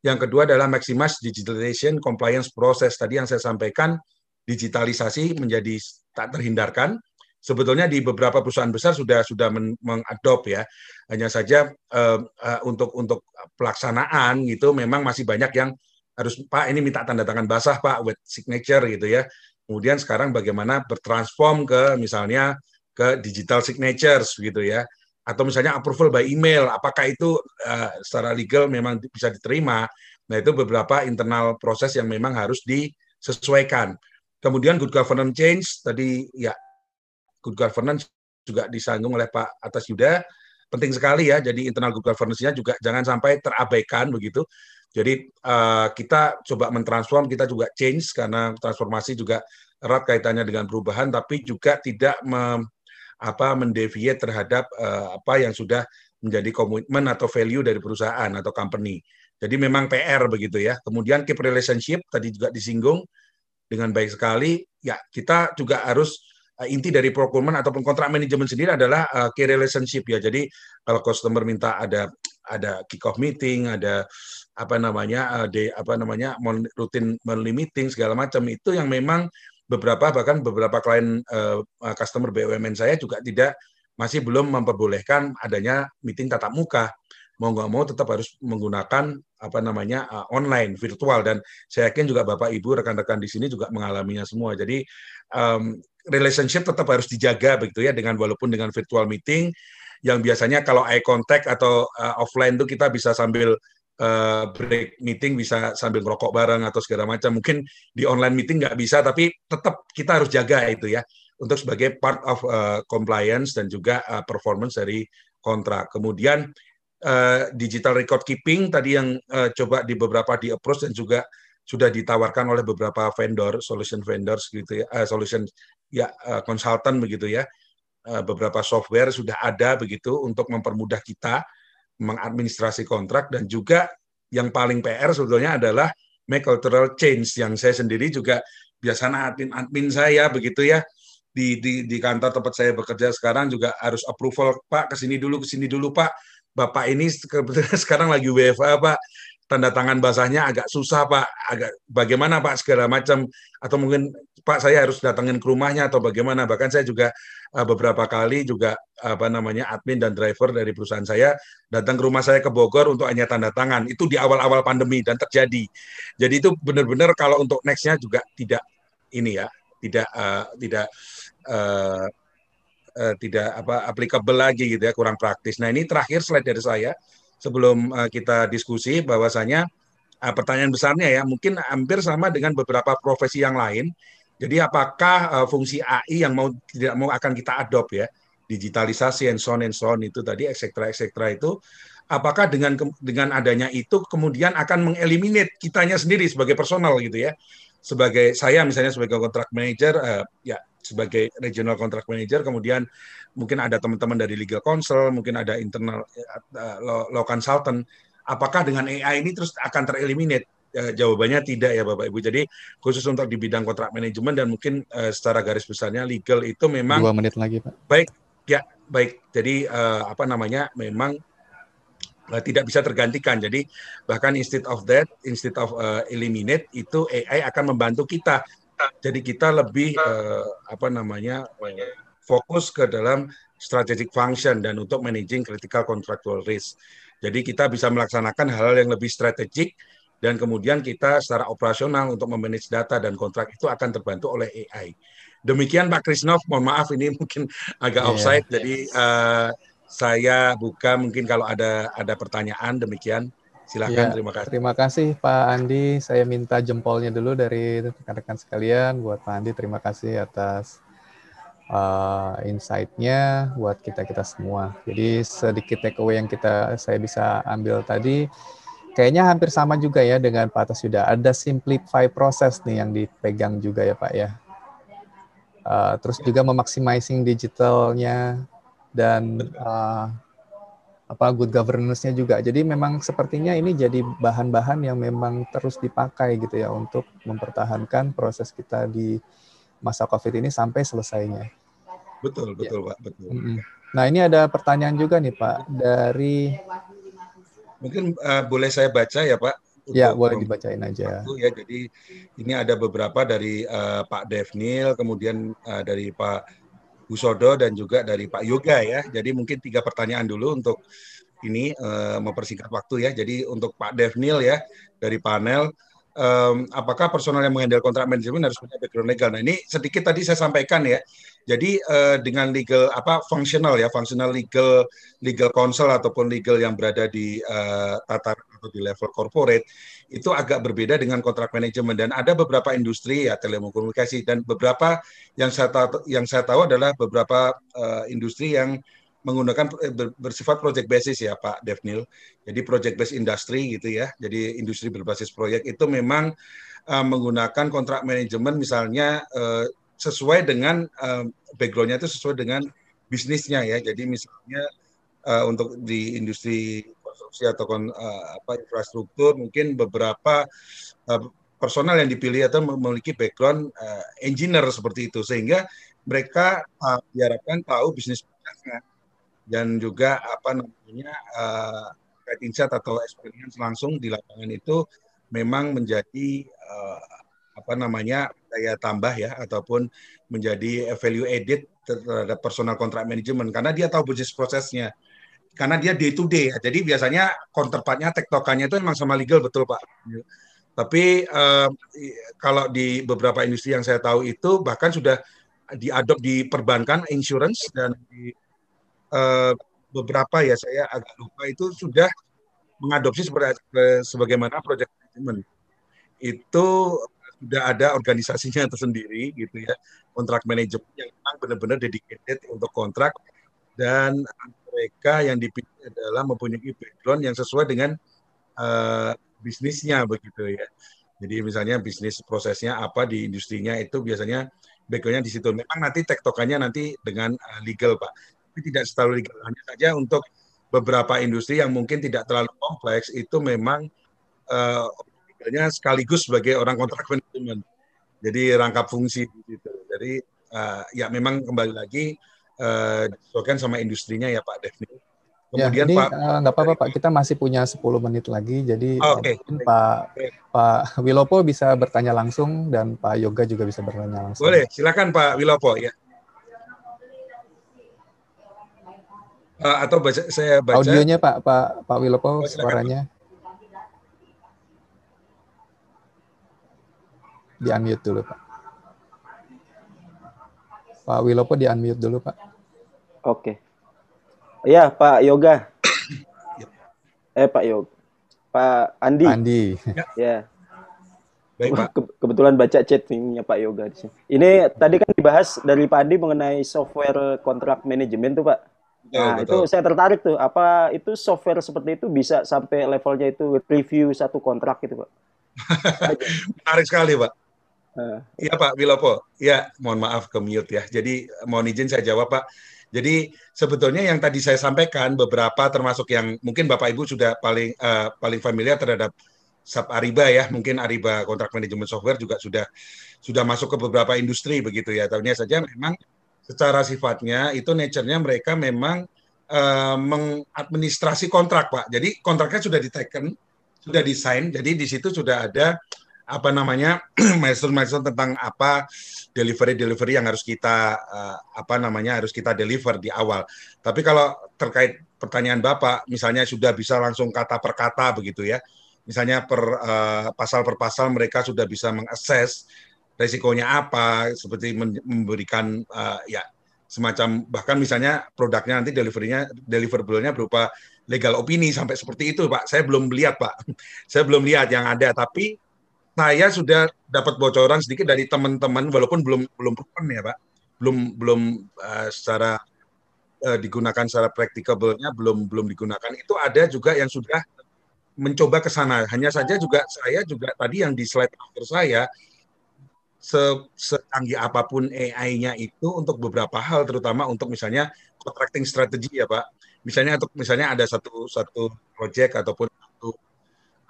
yang kedua adalah maximize digitalization compliance process. Tadi yang saya sampaikan digitalisasi menjadi tak terhindarkan. Sebetulnya di beberapa perusahaan besar sudah sudah mengadop ya. Hanya saja uh, uh, untuk untuk pelaksanaan gitu memang masih banyak yang harus Pak ini minta tanda tangan basah Pak with signature gitu ya. Kemudian sekarang bagaimana bertransform ke misalnya ke digital signatures gitu ya atau misalnya approval by email apakah itu uh, secara legal memang bisa diterima nah itu beberapa internal proses yang memang harus disesuaikan Kemudian good governance change tadi ya good governance juga disanggung oleh Pak Atas Yuda penting sekali ya. Jadi internal good governance-nya juga jangan sampai terabaikan begitu. Jadi uh, kita coba mentransform, kita juga change karena transformasi juga erat kaitannya dengan perubahan, tapi juga tidak me, apa mendeviate terhadap uh, apa yang sudah menjadi komitmen atau value dari perusahaan atau company. Jadi memang PR begitu ya. Kemudian keep relationship tadi juga disinggung dengan baik sekali, ya kita juga harus inti dari procurement ataupun kontrak manajemen sendiri adalah uh, key relationship ya. Jadi kalau customer minta ada ada kick off meeting, ada apa namanya uh, de, apa namanya rutin monthly meeting segala macam itu yang memang beberapa bahkan beberapa klien uh, customer BUMN saya juga tidak masih belum memperbolehkan adanya meeting tatap muka. Mau nggak mau tetap harus menggunakan apa namanya uh, online virtual. Dan saya yakin juga bapak ibu rekan-rekan di sini juga mengalaminya semua. Jadi um, relationship tetap harus dijaga begitu ya dengan walaupun dengan virtual meeting yang biasanya kalau eye contact atau uh, offline tuh kita bisa sambil uh, break meeting bisa sambil ngerokok bareng atau segala macam. Mungkin di online meeting nggak bisa tapi tetap kita harus jaga itu ya untuk sebagai part of uh, compliance dan juga uh, performance dari kontrak. Kemudian uh, digital record keeping tadi yang uh, coba di beberapa di approach dan juga sudah ditawarkan oleh beberapa vendor, solution vendors gitu ya, uh, solution ya uh, consultant begitu ya. Uh, beberapa software sudah ada begitu untuk mempermudah kita mengadministrasi kontrak dan juga yang paling PR sebetulnya adalah make cultural change. Yang saya sendiri juga biasanya admin admin saya begitu ya. Di, di di kantor tempat saya bekerja sekarang juga harus approval Pak ke sini dulu ke sini dulu Pak. Bapak ini [laughs] sekarang lagi WFA Pak, tanda tangan basahnya agak susah Pak, agak bagaimana Pak segala macam. Atau mungkin Pak saya harus datangin ke rumahnya atau bagaimana bahkan saya juga uh, beberapa kali juga apa namanya admin dan driver dari perusahaan saya datang ke rumah saya ke Bogor untuk hanya tanda tangan itu di awal-awal pandemi dan terjadi jadi itu benar-benar kalau untuk nextnya juga tidak ini ya tidak uh, tidak uh, uh, tidak apa applicable lagi gitu ya, kurang praktis. Nah, ini terakhir slide dari saya sebelum uh, kita diskusi bahwasanya pertanyaan besarnya ya, mungkin hampir sama dengan beberapa profesi yang lain. Jadi apakah uh, fungsi AI yang mau tidak mau akan kita adopt ya, digitalisasi and so on and so on itu tadi eksektra eksektra itu apakah dengan dengan adanya itu kemudian akan mengeliminate kitanya sendiri sebagai personal gitu ya sebagai saya misalnya sebagai kontrak manager uh, ya sebagai regional contract manager, kemudian mungkin ada teman-teman dari legal counsel, mungkin ada internal uh, law, consultant. Apakah dengan AI ini terus akan tereliminate? Uh, jawabannya tidak ya Bapak Ibu. Jadi khusus untuk di bidang kontrak manajemen dan mungkin uh, secara garis besarnya legal itu memang dua menit lagi Pak. Baik, ya baik. Jadi uh, apa namanya memang uh, tidak bisa tergantikan. Jadi bahkan instead of that, instead of uh, eliminate itu AI akan membantu kita jadi kita lebih uh, apa namanya uh, fokus ke dalam strategic function dan untuk managing critical contractual risk. Jadi kita bisa melaksanakan hal-hal yang lebih strategik dan kemudian kita secara operasional untuk memanage data dan kontrak itu akan terbantu oleh AI. Demikian Pak Krisnov, mohon maaf ini mungkin agak yeah, offside, yeah. jadi uh, saya buka mungkin kalau ada ada pertanyaan demikian. Silakan, ya, terima kasih. Terima kasih Pak Andi. Saya minta jempolnya dulu dari rekan-rekan sekalian. Buat Pak Andi, terima kasih atas uh, insight-nya buat kita-kita semua. Jadi sedikit takeaway yang kita saya bisa ambil tadi, kayaknya hampir sama juga ya dengan Pak Atas Yuda. Ada simplify proses nih yang dipegang juga ya Pak ya. Uh, terus juga memaksimizing digitalnya dan uh, apa good governance-nya juga. Jadi memang sepertinya ini jadi bahan-bahan yang memang terus dipakai gitu ya untuk mempertahankan proses kita di masa Covid ini sampai selesainya. Betul, betul ya. Pak, betul. Nah, ini ada pertanyaan juga nih Pak dari Mungkin uh, boleh saya baca ya Pak? Ya, boleh dibacain aja. Ya, jadi ini ada beberapa dari uh, Pak Devnil, kemudian uh, dari Pak Busodo dan juga dari Pak Yoga ya. Jadi mungkin tiga pertanyaan dulu untuk ini uh, mempersingkat waktu ya. Jadi untuk Pak Devnil ya dari panel, um, apakah personal yang menghandle kontrak manajemen harus punya background legal? Nah ini sedikit tadi saya sampaikan ya. Jadi uh, dengan legal apa fungsional ya, fungsional legal legal counsel ataupun legal yang berada di uh, tata atau di level corporate itu agak berbeda dengan kontrak manajemen dan ada beberapa industri ya telekomunikasi dan beberapa yang saya tahu yang saya tahu adalah beberapa uh, industri yang menggunakan bersifat project basis ya Pak Devnil. Jadi project based industry gitu ya. Jadi industri berbasis proyek itu memang uh, menggunakan kontrak manajemen misalnya uh, sesuai dengan uh, backgroundnya itu sesuai dengan bisnisnya ya. Jadi misalnya uh, untuk di industri konstruksi atau kon, uh, apa infrastruktur mungkin beberapa uh, personal yang dipilih atau memiliki background uh, engineer seperti itu sehingga mereka uh, diharapkan tahu bisnis prosesnya dan juga apa namanya uh, insight atau experience langsung di lapangan itu memang menjadi uh, apa namanya daya tambah ya ataupun menjadi value added terhadap personal contract management. Karena dia tahu bisnis prosesnya. Karena dia day to day. Jadi biasanya counterpartnya tektokannya itu memang sama legal betul pak. Tapi uh, kalau di beberapa industri yang saya tahu itu bahkan sudah diadop di perbankan insurance dan di uh, beberapa ya saya agak lupa itu sudah mengadopsi sebagaimana project management. Itu sudah ada organisasinya tersendiri gitu ya kontrak manajemen yang memang benar-benar dedicated untuk kontrak dan mereka yang dipilih adalah mempunyai background yang sesuai dengan uh, bisnisnya begitu ya. Jadi misalnya bisnis prosesnya apa di industrinya itu biasanya backgroundnya di situ. Memang nanti tektokannya nanti dengan uh, legal pak, tapi tidak selalu legal. Hanya saja untuk beberapa industri yang mungkin tidak terlalu kompleks itu memang uh, sekaligus sebagai orang kontrak manajemen. Jadi rangkap fungsi gitu. Jadi uh, ya memang kembali lagi uh, sama industrinya ya Pak Devni. Ya, Kemudian ya, ini, Pak eh, nggak uh, apa-apa Pak, kita masih punya 10 menit lagi, jadi oh, okay. mungkin Pak okay. Pak Wilopo bisa bertanya langsung dan Pak Yoga juga bisa bertanya langsung. Boleh, silakan Pak Wilopo ya. Uh, atau baca, saya baca. Audionya Pak Pak Pak Wilopo oh, suaranya. Di unmute dulu Pak. Pak Wilopo di unmute dulu Pak. Oke. Iya Pak Yoga. eh Pak Yoga. Pak Andi. Andi. Ya. Baik, Pak. kebetulan baca chatnya Pak Yoga di sini. Ini tadi kan dibahas dari Pak Andi mengenai software kontrak manajemen tuh Pak. Nah, betul. itu saya tertarik tuh. Apa itu software seperti itu bisa sampai levelnya itu review satu kontrak gitu, Pak? [laughs] Menarik sekali, Pak. Iya Pak Wilopo, ya mohon maaf ke mute ya. Jadi mohon izin saya jawab Pak. Jadi sebetulnya yang tadi saya sampaikan beberapa termasuk yang mungkin Bapak Ibu sudah paling uh, paling familiar terhadap SAP Ariba ya, mungkin Ariba kontrak manajemen software juga sudah sudah masuk ke beberapa industri begitu ya. Tahunya saja memang secara sifatnya itu nature-nya mereka memang uh, mengadministrasi kontrak Pak. Jadi kontraknya sudah diteken, sudah desain, jadi di situ sudah ada apa namanya [clears throat] milestone-milestone tentang apa delivery-delivery yang harus kita uh, apa namanya harus kita deliver di awal. Tapi kalau terkait pertanyaan Bapak, misalnya sudah bisa langsung kata per kata begitu ya, misalnya per uh, pasal per pasal mereka sudah bisa mengakses resikonya apa, seperti memberikan uh, ya semacam bahkan misalnya produknya nanti deliverynya deliverable-nya berupa legal opini sampai seperti itu Pak. Saya belum lihat Pak. [laughs] Saya belum lihat yang ada tapi saya sudah dapat bocoran sedikit dari teman-teman walaupun belum belum proven ya Pak. Belum belum uh, secara uh, digunakan secara praktikabelnya belum belum digunakan. Itu ada juga yang sudah mencoba ke sana. Hanya saja juga saya juga tadi yang di slide akhir saya se secanggih apa pun AI-nya itu untuk beberapa hal terutama untuk misalnya contracting strategi ya Pak. Misalnya untuk misalnya ada satu satu project ataupun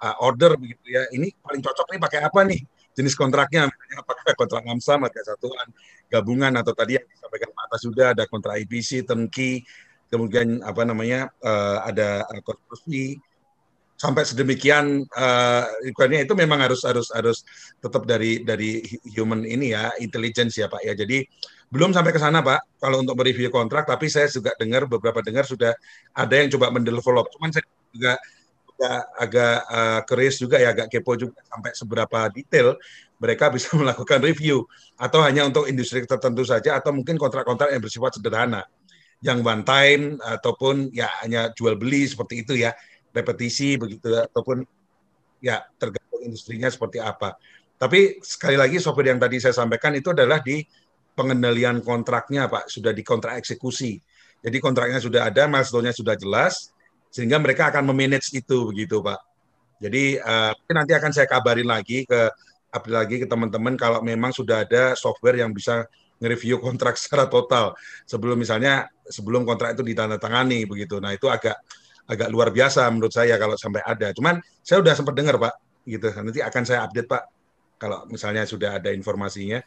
uh, order begitu ya. Ini paling cocok nih pakai apa nih? Jenis kontraknya apakah [laughs] kontrak ngamsam atau satuan gabungan atau tadi yang disampaikan Pak Atas sudah ada kontrak IPC, turnkey, kemudian apa namanya uh, ada uh, konstruksi sampai sedemikian uh, itu memang harus harus harus tetap dari dari human ini ya intelligence ya Pak ya. Jadi belum sampai ke sana Pak kalau untuk mereview kontrak tapi saya juga dengar beberapa dengar sudah ada yang coba mendevelop. Cuman saya juga agak agak uh, juga ya agak kepo juga sampai seberapa detail mereka bisa [laughs] melakukan review atau hanya untuk industri tertentu saja atau mungkin kontrak-kontrak yang bersifat sederhana yang one time ataupun ya hanya jual beli seperti itu ya repetisi begitu ataupun ya tergantung industrinya seperti apa. Tapi sekali lagi software yang tadi saya sampaikan itu adalah di pengendalian kontraknya Pak, sudah di kontrak eksekusi. Jadi kontraknya sudah ada, milestone-nya sudah jelas, sehingga mereka akan memanage itu begitu Pak. Jadi uh, nanti akan saya kabarin lagi ke update lagi ke teman-teman kalau memang sudah ada software yang bisa nge-review kontrak [laughs] secara total sebelum misalnya sebelum kontrak itu ditandatangani begitu. Nah, itu agak agak luar biasa menurut saya kalau sampai ada. Cuman saya sudah sempat dengar Pak, gitu. Nanti akan saya update Pak kalau misalnya sudah ada informasinya.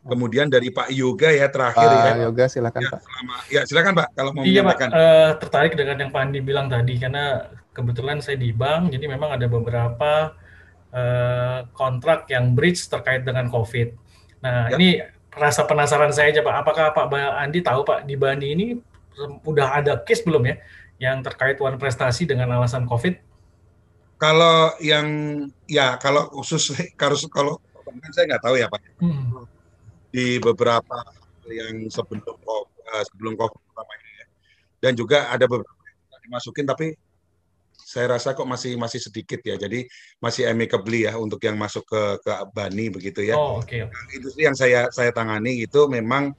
Kemudian dari Pak Yoga ya terakhir Pak ya. Yoga silakan ya, Pak. Selama, ya silakan Pak kalau mau iya, Pak, uh, tertarik dengan yang Pak Andi bilang tadi karena kebetulan saya di bank jadi memang ada beberapa uh, kontrak yang bridge terkait dengan COVID. Nah, ya. ini rasa penasaran saya aja Pak, apakah Pak Andi tahu Pak di Bani ini udah ada case belum ya yang terkait wan prestasi dengan alasan COVID? Kalau yang ya kalau khusus [laughs] kalau kalau saya nggak tahu ya Pak. Hmm. Di beberapa yang sebelum uh, sebelum COVID pertama ini ya. Dan juga ada beberapa yang dimasukin tapi saya rasa kok masih masih sedikit ya. Jadi masih amicably ya untuk yang masuk ke ke Bani begitu ya. Oh, oke. Okay. Industri yang saya saya tangani itu memang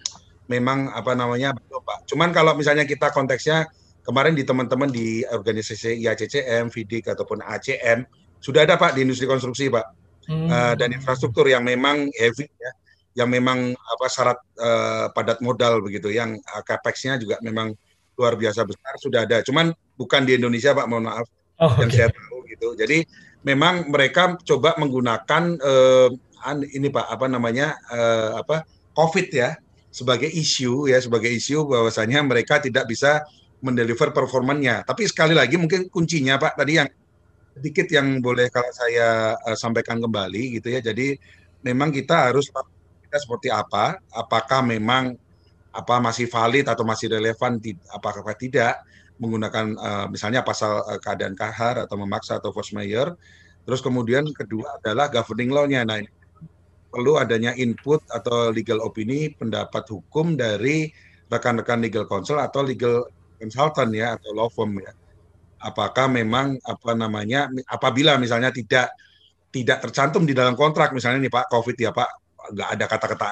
memang apa namanya Pak. Cuman kalau misalnya kita konteksnya kemarin di teman-teman di organisasi IACCM, FIDIK ataupun ACM sudah ada Pak di industri konstruksi Pak hmm. uh, dan infrastruktur yang memang heavy ya, yang memang apa syarat uh, padat modal begitu, yang uh, capex-nya juga memang luar biasa besar sudah ada. Cuman bukan di Indonesia Pak, mohon maaf oh, yang okay. saya tahu gitu. Jadi memang mereka coba menggunakan uh, ini Pak apa namanya uh, apa COVID ya sebagai isu ya sebagai isu bahwasanya mereka tidak bisa mendeliver performanya. Tapi sekali lagi mungkin kuncinya Pak tadi yang sedikit yang boleh kalau saya uh, sampaikan kembali gitu ya. Jadi memang kita harus seperti apa? Apakah memang apa masih valid atau masih relevan apakah tidak menggunakan uh, misalnya pasal uh, keadaan kahar atau memaksa atau force majeure. Terus kemudian kedua adalah governing law-nya. Nah, ini perlu adanya input atau legal opini pendapat hukum dari rekan-rekan legal counsel atau legal konsultan ya atau law firm ya. Apakah memang apa namanya apabila misalnya tidak tidak tercantum di dalam kontrak misalnya nih Pak Covid ya Pak nggak ada kata-kata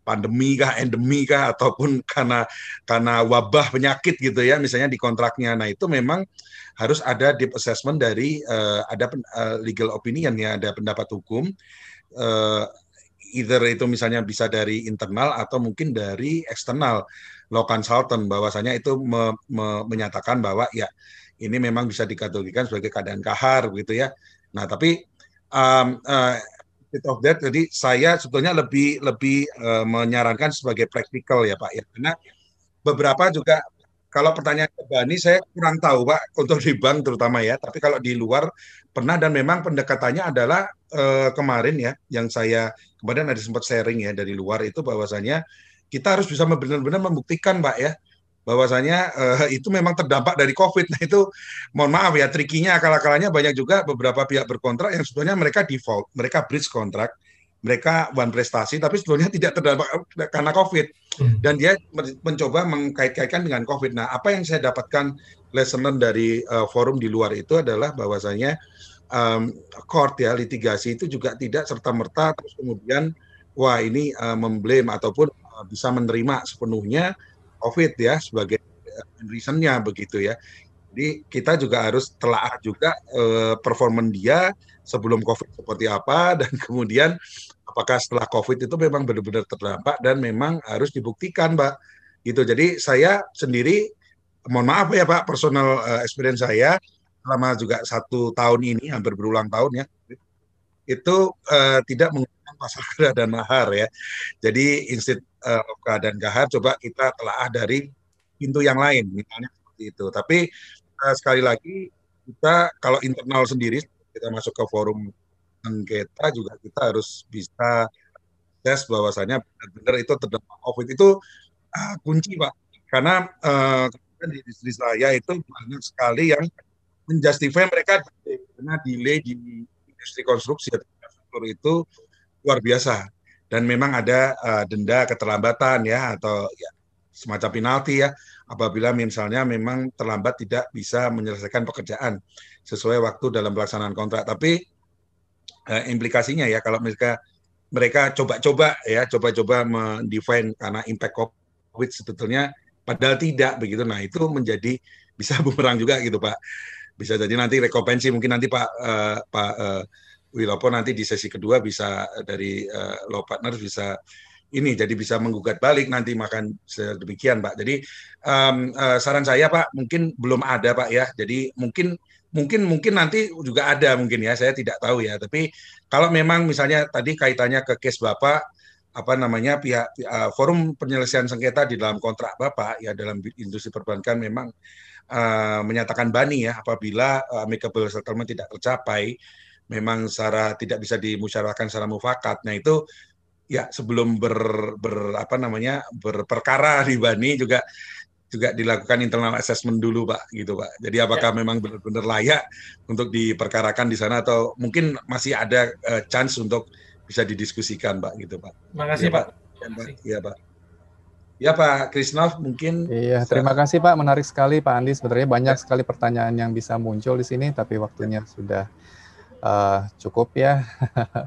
pandemi kah, endemi kah, ataupun karena karena wabah penyakit gitu ya, misalnya di kontraknya. Nah itu memang harus ada deep assessment dari uh, ada uh, legal opinion ya, ada pendapat hukum. Uh, either itu misalnya bisa dari internal atau mungkin dari eksternal law consultant bahwasanya itu me, me, menyatakan bahwa ya ini memang bisa dikategorikan sebagai keadaan kahar begitu ya. Nah, tapi um, bit of that jadi saya sebetulnya lebih lebih uh, menyarankan sebagai praktikal ya Pak ya. Karena beberapa juga kalau pertanyaan ke Bani saya kurang tahu Pak untuk di bank terutama ya. Tapi kalau di luar pernah dan memang pendekatannya adalah uh, kemarin ya yang saya kemarin ada sempat sharing ya dari luar itu bahwasanya kita harus bisa benar-benar membuktikan Pak ya bahwasanya uh, itu memang terdampak dari COVID. Nah itu mohon maaf ya, trikinya akal-akalannya banyak juga beberapa pihak berkontrak yang sebetulnya mereka default, mereka bridge kontrak, mereka one prestasi, tapi sebetulnya tidak terdampak karena COVID. Hmm. Dan dia mencoba mengkait-kaitkan dengan COVID. Nah apa yang saya dapatkan lesson dari uh, forum di luar itu adalah bahwasanya um, court ya litigasi itu juga tidak serta merta terus kemudian wah ini uh, memblame ataupun uh, bisa menerima sepenuhnya COVID ya sebagai eh, reasonnya begitu ya. Jadi kita juga harus telah juga uh, performan dia sebelum COVID seperti apa [laughs] dan kemudian apakah setelah COVID itu memang benar-benar terdampak dan memang harus dibuktikan, Mbak. Gitu. Jadi saya sendiri, mohon maaf ya Pak, personal uh, experience saya selama juga satu tahun ini hampir berulang tahun ya, itu uh, tidak menggunakan pasal [laughs] kera dan mahar ya. Jadi instead uh, dan gahar coba kita telaah dari pintu yang lain misalnya seperti itu. Tapi uh, sekali lagi kita kalau internal sendiri kita masuk ke forum sengketa juga kita harus bisa tes bahwasanya benar-benar itu terdampak COVID. Itu uh, kunci pak. Karena uh, di istri saya itu banyak sekali yang menjustify mereka karena delay di industri konstruksi atau itu luar biasa dan memang ada uh, denda keterlambatan ya atau ya semacam penalti ya apabila misalnya memang terlambat tidak bisa menyelesaikan pekerjaan sesuai waktu dalam pelaksanaan kontrak. Tapi uh, implikasinya ya kalau mereka mereka coba-coba ya coba-coba mendefine karena impact COVID sebetulnya padahal tidak begitu. Nah itu menjadi bisa [laughs] bumerang juga gitu Pak. Bisa jadi nanti rekompensi mungkin nanti Pak uh, Pak uh, Wilopo nanti di sesi kedua bisa dari uh, Law Partners bisa ini jadi bisa menggugat balik nanti makan sedemikian Pak. Jadi um, uh, saran saya Pak mungkin belum ada Pak ya. Jadi mungkin mungkin mungkin nanti juga ada mungkin ya saya tidak tahu ya. Tapi kalau memang misalnya tadi kaitannya ke case Bapak apa namanya pihak uh, forum penyelesaian sengketa di dalam kontrak Bapak ya dalam industri perbankan memang uh, menyatakan bani ya apabila uh, amicable settlement tidak tercapai memang secara tidak bisa dimusyawarahkan secara mufakat. Nah itu ya sebelum ber, ber apa namanya berperkara [laughs] di Bani juga juga dilakukan internal assessment dulu pak gitu pak. Jadi apakah ya. memang benar-benar layak untuk diperkarakan di sana atau mungkin masih ada uh, chance untuk bisa didiskusikan pak gitu pak. Makasih ya, pak. Iya pak ya pak Krisnov mungkin iya terima kasih pak menarik sekali pak Andi sebenarnya banyak ya. sekali pertanyaan yang bisa muncul di sini tapi waktunya sudah uh, cukup ya [laughs]